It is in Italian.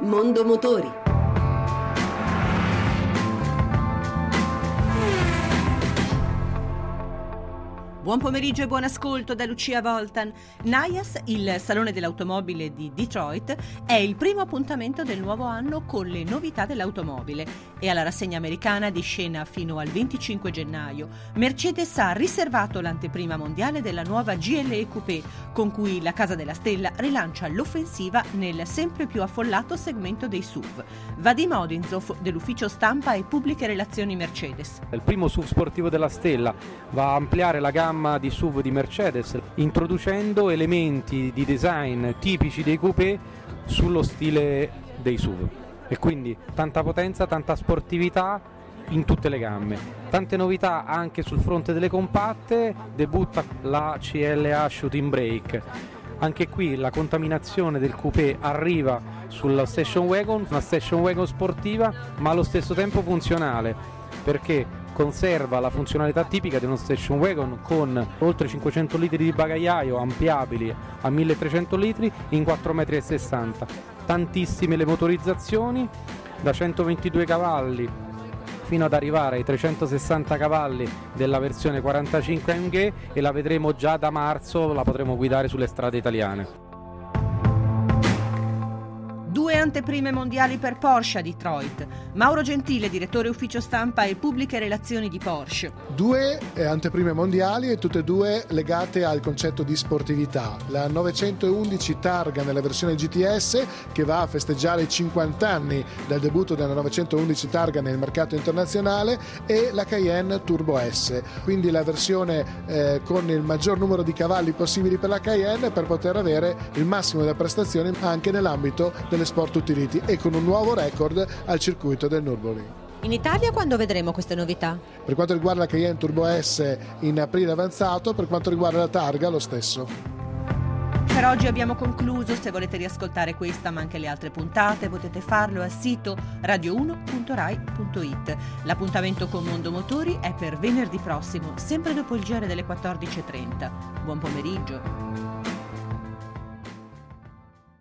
Mondo Motori Buon pomeriggio e buon ascolto da Lucia Voltan. NIAS, il Salone dell'Automobile di Detroit, è il primo appuntamento del nuovo anno con le novità dell'automobile e alla rassegna americana di scena fino al 25 gennaio. Mercedes ha riservato l'anteprima mondiale della nuova GLE Coupé, con cui la Casa della Stella rilancia l'offensiva nel sempre più affollato segmento dei SUV. Vadim Odinzoff dell'ufficio stampa e pubbliche relazioni Mercedes. Il primo SUV sportivo della Stella va a ampliare la gamma gamma di SUV di Mercedes, introducendo elementi di design tipici dei coupé sullo stile dei SUV. E quindi tanta potenza, tanta sportività in tutte le gamme. Tante novità anche sul fronte delle compatte, debutta la CLA Shooting Brake. Anche qui la contaminazione del coupé arriva sulla station wagon, una station wagon sportiva ma allo stesso tempo funzionale perché conserva la funzionalità tipica di uno station wagon con oltre 500 litri di bagagliaio ampliabili a 1300 litri in 4,60 m. Tantissime le motorizzazioni, da 122 cavalli fino ad arrivare ai 360 cavalli della versione 45 AMG e la vedremo già da marzo, la potremo guidare sulle strade italiane. Due anteprime mondiali per Porsche a Detroit. Mauro Gentile, direttore ufficio stampa e pubbliche relazioni di Porsche. Due eh, anteprime mondiali e tutte e due legate al concetto di sportività. La 911 Targa nella versione GTS che va a festeggiare i 50 anni dal debutto della 911 Targa nel mercato internazionale e la Cayenne Turbo S. Quindi la versione eh, con il maggior numero di cavalli possibili per la Cayenne per poter avere il massimo delle prestazioni anche nell'ambito delle Sport Utility e con un nuovo record al circuito del Nürburgring. In Italia quando vedremo queste novità? Per quanto riguarda la Cayenne Turbo S in aprile avanzato, per quanto riguarda la targa lo stesso. Per oggi abbiamo concluso, se volete riascoltare questa ma anche le altre puntate potete farlo al sito radio1.rai.it. L'appuntamento con Mondo Motori è per venerdì prossimo, sempre dopo il giro delle 14.30. Buon pomeriggio.